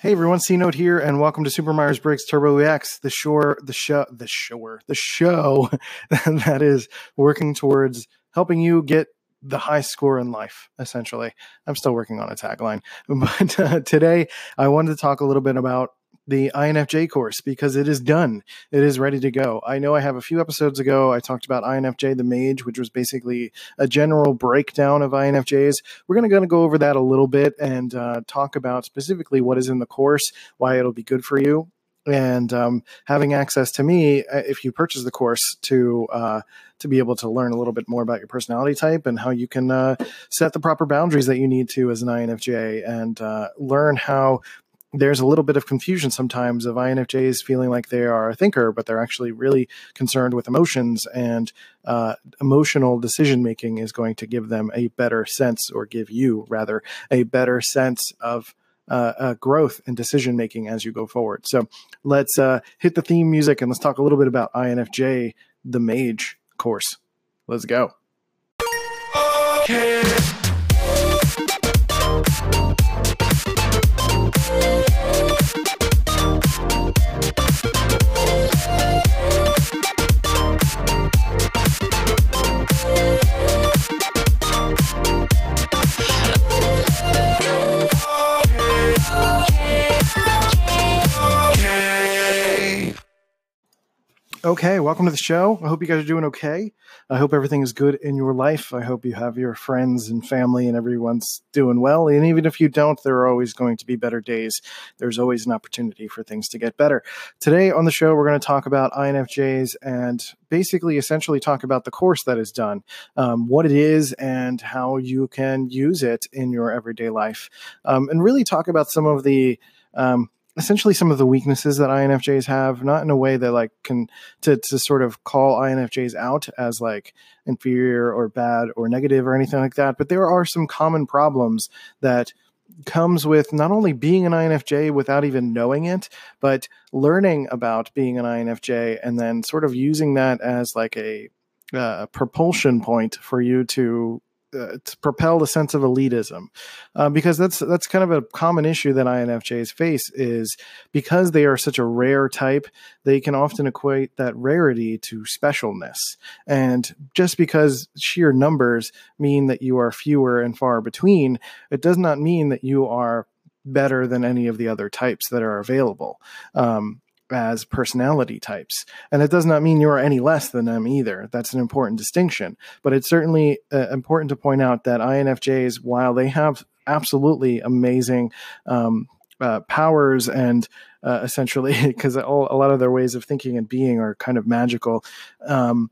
Hey everyone, C Note here, and welcome to Super Myers Briggs Turbo EX, the shore, the show, the show, the show that is working towards helping you get the high score in life. Essentially, I'm still working on a tagline, but uh, today I wanted to talk a little bit about the INFJ course because it is done. It is ready to go. I know I have a few episodes ago, I talked about INFJ the Mage, which was basically a general breakdown of INFJs. We're going to go over that a little bit and uh, talk about specifically what is in the course, why it'll be good for you. And um, having access to me, uh, if you purchase the course, to uh, to be able to learn a little bit more about your personality type and how you can uh, set the proper boundaries that you need to as an INFJ, and uh, learn how there's a little bit of confusion sometimes of INFJs feeling like they are a thinker, but they're actually really concerned with emotions, and uh, emotional decision making is going to give them a better sense, or give you rather a better sense of. Uh, uh, growth and decision making as you go forward. So let's uh, hit the theme music and let's talk a little bit about INFJ, the Mage course. Let's go. Okay. Okay, welcome to the show. I hope you guys are doing okay. I hope everything is good in your life. I hope you have your friends and family and everyone's doing well. And even if you don't, there are always going to be better days. There's always an opportunity for things to get better. Today on the show, we're going to talk about INFJs and basically essentially talk about the course that is done, um, what it is, and how you can use it in your everyday life. Um, and really talk about some of the um, essentially some of the weaknesses that INFJs have, not in a way that like can to to sort of call INFJs out as like inferior or bad or negative or anything like that, but there are some common problems that comes with not only being an INFJ without even knowing it, but learning about being an INFJ and then sort of using that as like a uh, propulsion point for you to uh, to propel the sense of elitism, uh, because that's that's kind of a common issue that INFJs face is because they are such a rare type, they can often equate that rarity to specialness, and just because sheer numbers mean that you are fewer and far between, it does not mean that you are better than any of the other types that are available. Um, as personality types. And it does not mean you are any less than them either. That's an important distinction. But it's certainly uh, important to point out that INFJs, while they have absolutely amazing um, uh, powers and uh, essentially, because a lot of their ways of thinking and being are kind of magical. Um,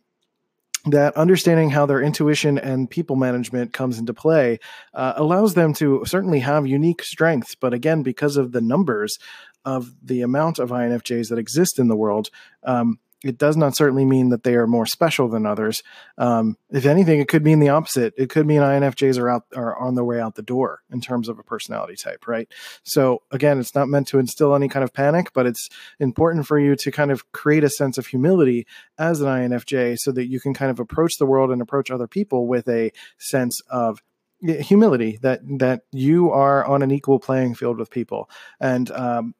that understanding how their intuition and people management comes into play uh, allows them to certainly have unique strengths. But again, because of the numbers, of the amount of INFJs that exist in the world, um, it does not certainly mean that they are more special than others. Um, if anything, it could mean the opposite. It could mean INFJs are out are on their way out the door in terms of a personality type, right? So again, it's not meant to instill any kind of panic, but it's important for you to kind of create a sense of humility as an INFJ, so that you can kind of approach the world and approach other people with a sense of humility that that you are on an equal playing field with people and um,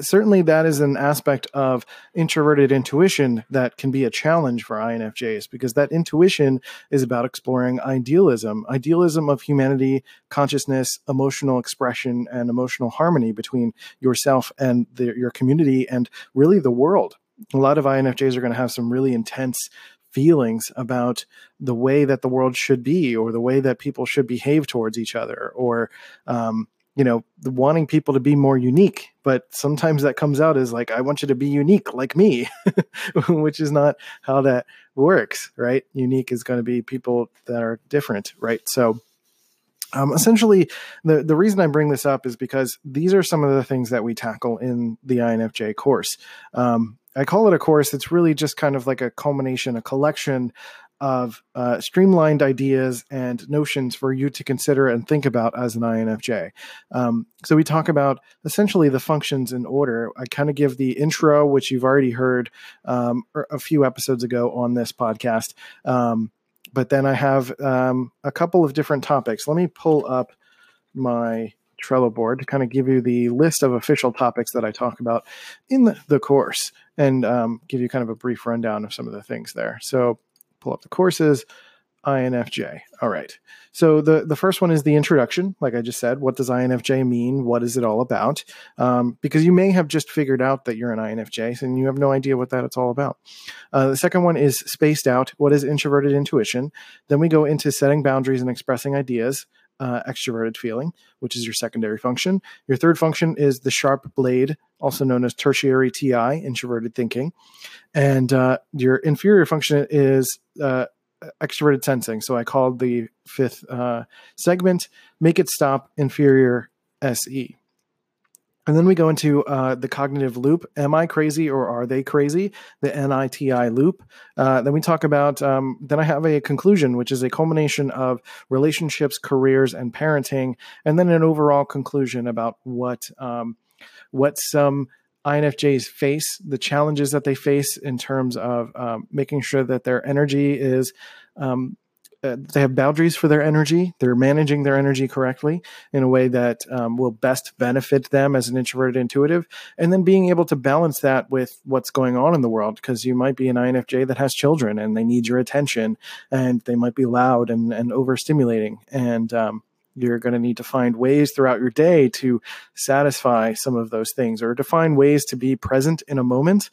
certainly that is an aspect of introverted intuition that can be a challenge for INFJs because that intuition is about exploring idealism, idealism of humanity, consciousness, emotional expression, and emotional harmony between yourself and the, your community and really the world. A lot of INFJs are going to have some really intense feelings about the way that the world should be or the way that people should behave towards each other or um, you know, wanting people to be more unique. But sometimes that comes out as like, I want you to be unique like me, which is not how that works, right? Unique is going to be people that are different, right? So, um, essentially, the, the reason I bring this up is because these are some of the things that we tackle in the INFJ course. Um, I call it a course. It's really just kind of like a culmination, a collection of uh, streamlined ideas and notions for you to consider and think about as an INFJ. Um, so we talk about essentially the functions in order. I kind of give the intro, which you've already heard um, a few episodes ago on this podcast. Um, but then I have um, a couple of different topics. Let me pull up my Trello board to kind of give you the list of official topics that I talk about in the, the course and um, give you kind of a brief rundown of some of the things there. So pull up the courses. INFJ. All right. So the the first one is the introduction. Like I just said, what does INFJ mean? What is it all about? Um, because you may have just figured out that you're an INFJ and you have no idea what that it's all about. Uh, the second one is spaced out. What is introverted intuition? Then we go into setting boundaries and expressing ideas. Uh, extroverted feeling, which is your secondary function. Your third function is the sharp blade, also known as tertiary TI, introverted thinking. And uh, your inferior function is uh, extroverted sensing. So I called the fifth uh, segment "Make It Stop Inferior SE." And then we go into uh, the cognitive loop. Am I crazy or are they crazy? The NITI loop. Uh, then we talk about, um, then I have a conclusion, which is a culmination of relationships, careers, and parenting. And then an overall conclusion about what, um, what some INFJs face, the challenges that they face in terms of um, making sure that their energy is. Um, uh, they have boundaries for their energy. They're managing their energy correctly in a way that um, will best benefit them as an introverted intuitive. And then being able to balance that with what's going on in the world, because you might be an INFJ that has children and they need your attention and they might be loud and, and overstimulating. And um, you're going to need to find ways throughout your day to satisfy some of those things or to find ways to be present in a moment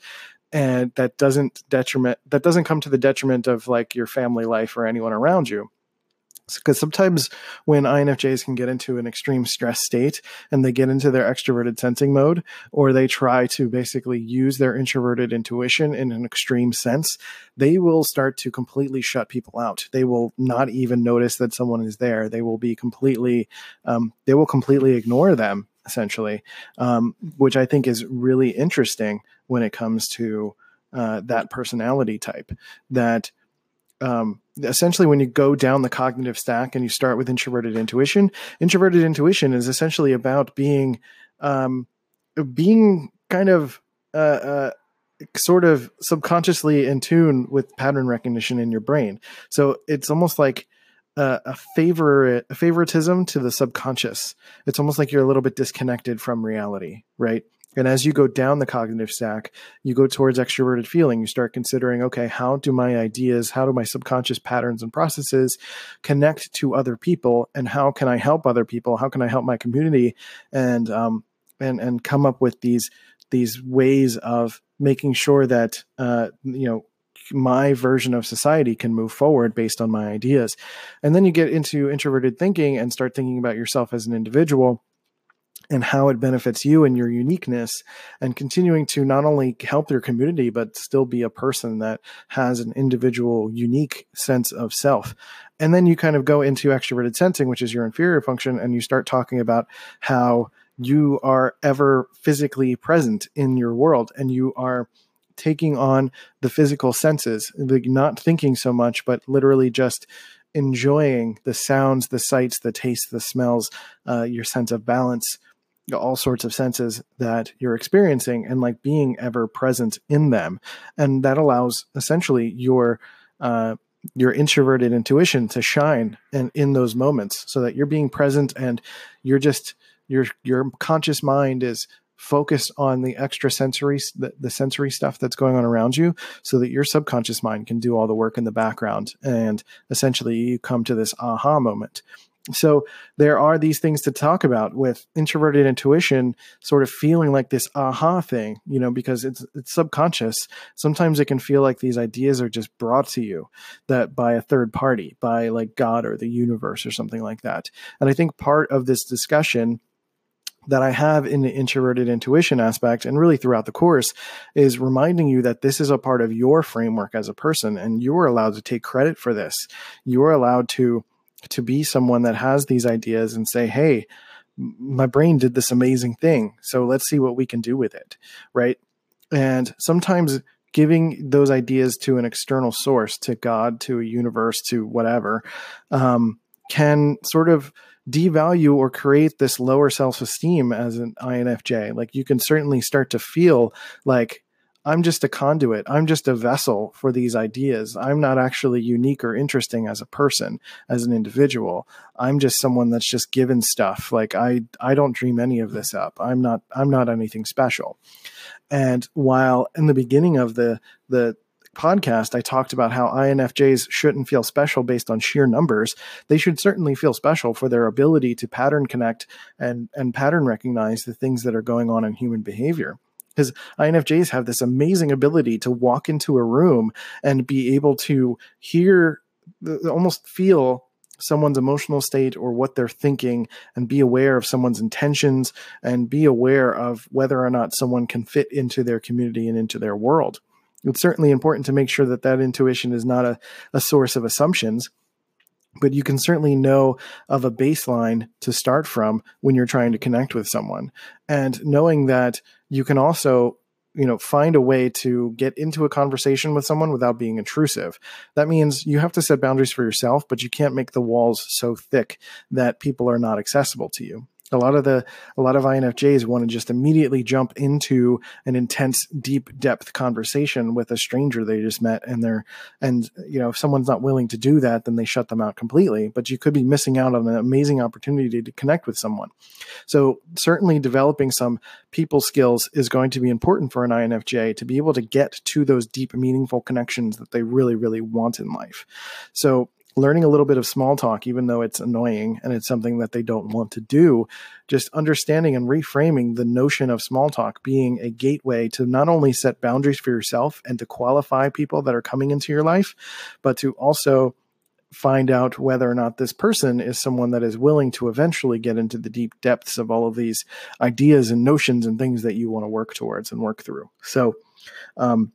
and that doesn't detriment that doesn't come to the detriment of like your family life or anyone around you because sometimes when INFJs can get into an extreme stress state and they get into their extroverted sensing mode, or they try to basically use their introverted intuition in an extreme sense, they will start to completely shut people out. They will not even notice that someone is there. They will be completely, um, they will completely ignore them essentially, um, which I think is really interesting when it comes to uh, that personality type. That um, essentially when you go down the cognitive stack and you start with introverted intuition introverted intuition is essentially about being um, being kind of uh, uh, sort of subconsciously in tune with pattern recognition in your brain so it's almost like a, a favorite a favoritism to the subconscious it's almost like you're a little bit disconnected from reality right and as you go down the cognitive stack, you go towards extroverted feeling. You start considering, okay, how do my ideas, how do my subconscious patterns and processes connect to other people, and how can I help other people? How can I help my community? And um, and and come up with these these ways of making sure that uh, you know my version of society can move forward based on my ideas. And then you get into introverted thinking and start thinking about yourself as an individual and how it benefits you and your uniqueness and continuing to not only help your community but still be a person that has an individual unique sense of self and then you kind of go into extroverted sensing which is your inferior function and you start talking about how you are ever physically present in your world and you are taking on the physical senses like not thinking so much but literally just enjoying the sounds the sights the tastes the smells uh, your sense of balance all sorts of senses that you're experiencing and like being ever present in them. And that allows essentially your uh, your introverted intuition to shine and in those moments so that you're being present and you're just your your conscious mind is focused on the extra sensory the, the sensory stuff that's going on around you so that your subconscious mind can do all the work in the background and essentially you come to this aha moment so there are these things to talk about with introverted intuition sort of feeling like this aha thing, you know, because it's it's subconscious. Sometimes it can feel like these ideas are just brought to you that by a third party, by like God or the universe or something like that. And I think part of this discussion that I have in the introverted intuition aspect and really throughout the course is reminding you that this is a part of your framework as a person and you're allowed to take credit for this. You're allowed to to be someone that has these ideas and say, hey, my brain did this amazing thing. So let's see what we can do with it. Right. And sometimes giving those ideas to an external source, to God, to a universe, to whatever, um, can sort of devalue or create this lower self esteem as an INFJ. Like you can certainly start to feel like I'm just a conduit. I'm just a vessel for these ideas. I'm not actually unique or interesting as a person, as an individual. I'm just someone that's just given stuff. Like I I don't dream any of this up. I'm not I'm not anything special. And while in the beginning of the the podcast, I talked about how INFJs shouldn't feel special based on sheer numbers. They should certainly feel special for their ability to pattern connect and, and pattern recognize the things that are going on in human behavior because INFJs have this amazing ability to walk into a room and be able to hear, uh, almost feel someone's emotional state or what they're thinking and be aware of someone's intentions and be aware of whether or not someone can fit into their community and into their world. It's certainly important to make sure that that intuition is not a, a source of assumptions but you can certainly know of a baseline to start from when you're trying to connect with someone. And knowing that you can also you know find a way to get into a conversation with someone without being intrusive. That means you have to set boundaries for yourself but you can't make the walls so thick that people are not accessible to you a lot of the a lot of infjs want to just immediately jump into an intense deep depth conversation with a stranger they just met and they're and you know if someone's not willing to do that then they shut them out completely. But you could be missing out on an amazing opportunity to connect with someone. So certainly developing some people skills is going to be important for an infj to be able to get to those deep meaningful connections that they really really want in life. So learning a little bit of small talk, even though it's annoying and it's something that they don't want to do, just understanding and reframing the notion of small talk being a gateway to not only set boundaries for yourself and to qualify people that are coming into your life, but to also find out whether or not this person is someone that is willing to eventually get into the deep depths of all of these ideas and notions and things that you want to work towards and work through. So, um,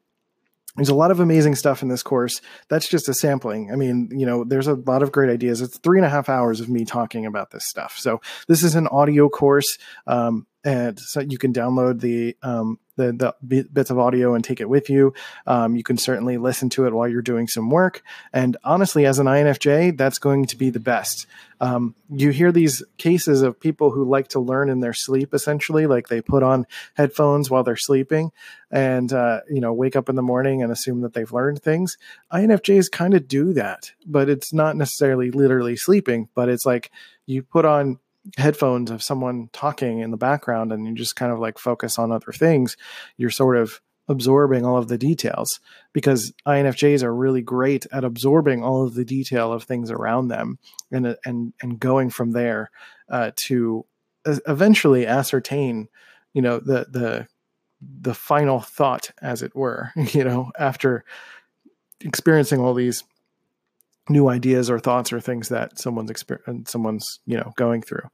there's a lot of amazing stuff in this course. That's just a sampling. I mean, you know, there's a lot of great ideas. It's three and a half hours of me talking about this stuff. So this is an audio course. Um, and so you can download the um, the, the bits of audio and take it with you. Um, you can certainly listen to it while you're doing some work. And honestly, as an INFJ, that's going to be the best. Um, you hear these cases of people who like to learn in their sleep, essentially, like they put on headphones while they're sleeping and, uh, you know, wake up in the morning and assume that they've learned things. INFJs kind of do that, but it's not necessarily literally sleeping, but it's like you put on headphones of someone talking in the background and you just kind of like focus on other things, you're sort of absorbing all of the details because INFJs are really great at absorbing all of the detail of things around them and and and going from there uh, to eventually ascertain, you know, the the the final thought, as it were, you know, after experiencing all these new ideas or thoughts or things that someone's experience, someone's you know going through.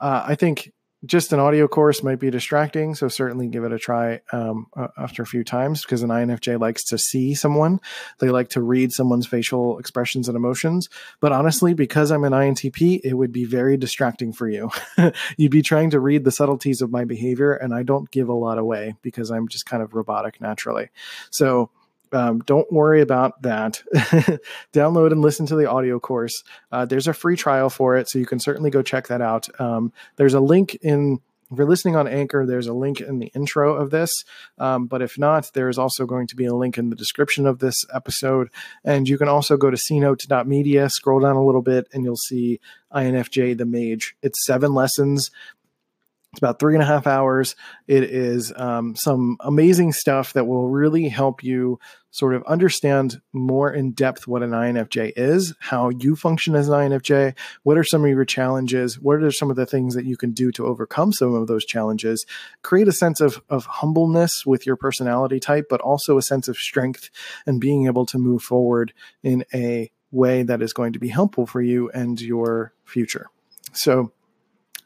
Uh, I think just an audio course might be distracting, so certainly give it a try um, after a few times because an INFJ likes to see someone. They like to read someone's facial expressions and emotions. But honestly, because I'm an INTP, it would be very distracting for you. You'd be trying to read the subtleties of my behavior, and I don't give a lot away because I'm just kind of robotic naturally. So um, don't worry about that. Download and listen to the audio course. Uh, there's a free trial for it, so you can certainly go check that out. Um, there's a link in. If you're listening on Anchor, there's a link in the intro of this. Um, but if not, there's also going to be a link in the description of this episode. And you can also go to cnote.media, scroll down a little bit, and you'll see INFJ the Mage. It's seven lessons it's about three and a half hours. It is um, some amazing stuff that will really help you sort of understand more in depth what an INFJ is, how you function as an INFJ, what are some of your challenges, what are some of the things that you can do to overcome some of those challenges, create a sense of, of humbleness with your personality type, but also a sense of strength and being able to move forward in a way that is going to be helpful for you and your future. So,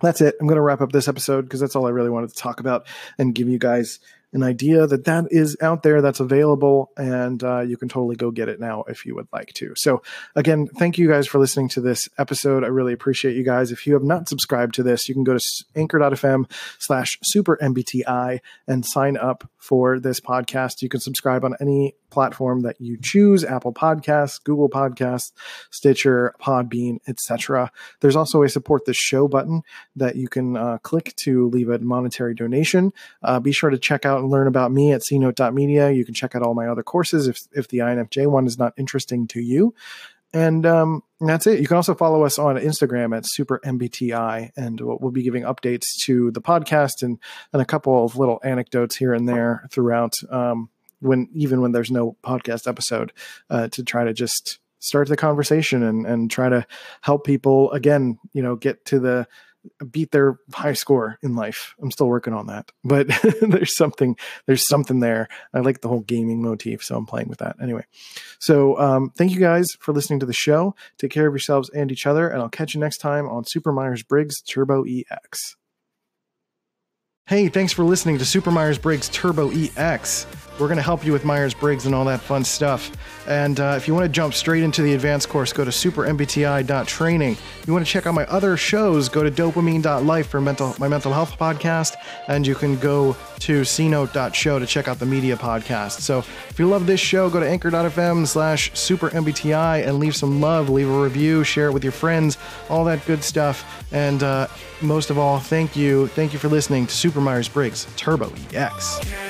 that's it. I'm going to wrap up this episode because that's all I really wanted to talk about and give you guys an idea that that is out there, that's available, and uh, you can totally go get it now if you would like to. So, again, thank you guys for listening to this episode. I really appreciate you guys. If you have not subscribed to this, you can go to anchor.fm slash super MBTI and sign up for this podcast. You can subscribe on any platform that you choose Apple Podcasts, Google Podcasts, Stitcher, Podbean, etc. There's also a support the show button that you can uh, click to leave a monetary donation. Uh, be sure to check out out and learn about me at cnote.media. You can check out all my other courses if, if the INFJ one is not interesting to you. And um, that's it. You can also follow us on Instagram at Super MBTI, and we'll, we'll, be giving updates to the podcast and, and a couple of little anecdotes here and there throughout. Um, when even when there's no podcast episode, uh, to try to just start the conversation and and try to help people again, you know, get to the beat their high score in life. I'm still working on that, but there's something there's something there. I like the whole gaming motif, so I'm playing with that anyway. So um, thank you guys for listening to the show. Take care of yourselves and each other, and I'll catch you next time on Super Myers Briggs Turbo EX. Hey, thanks for listening to Super Myers Briggs Turbo EX. We're going to help you with Myers Briggs and all that fun stuff. And uh, if you want to jump straight into the advanced course, go to supermbti.training. If you want to check out my other shows, go to dopamine.life for mental, my mental health podcast. And you can go to cnote.show to check out the media podcast. So if you love this show, go to anchor.fm slash supermbti and leave some love, leave a review, share it with your friends, all that good stuff. And uh, most of all, thank you. Thank you for listening to Super Myers Briggs Turbo EX.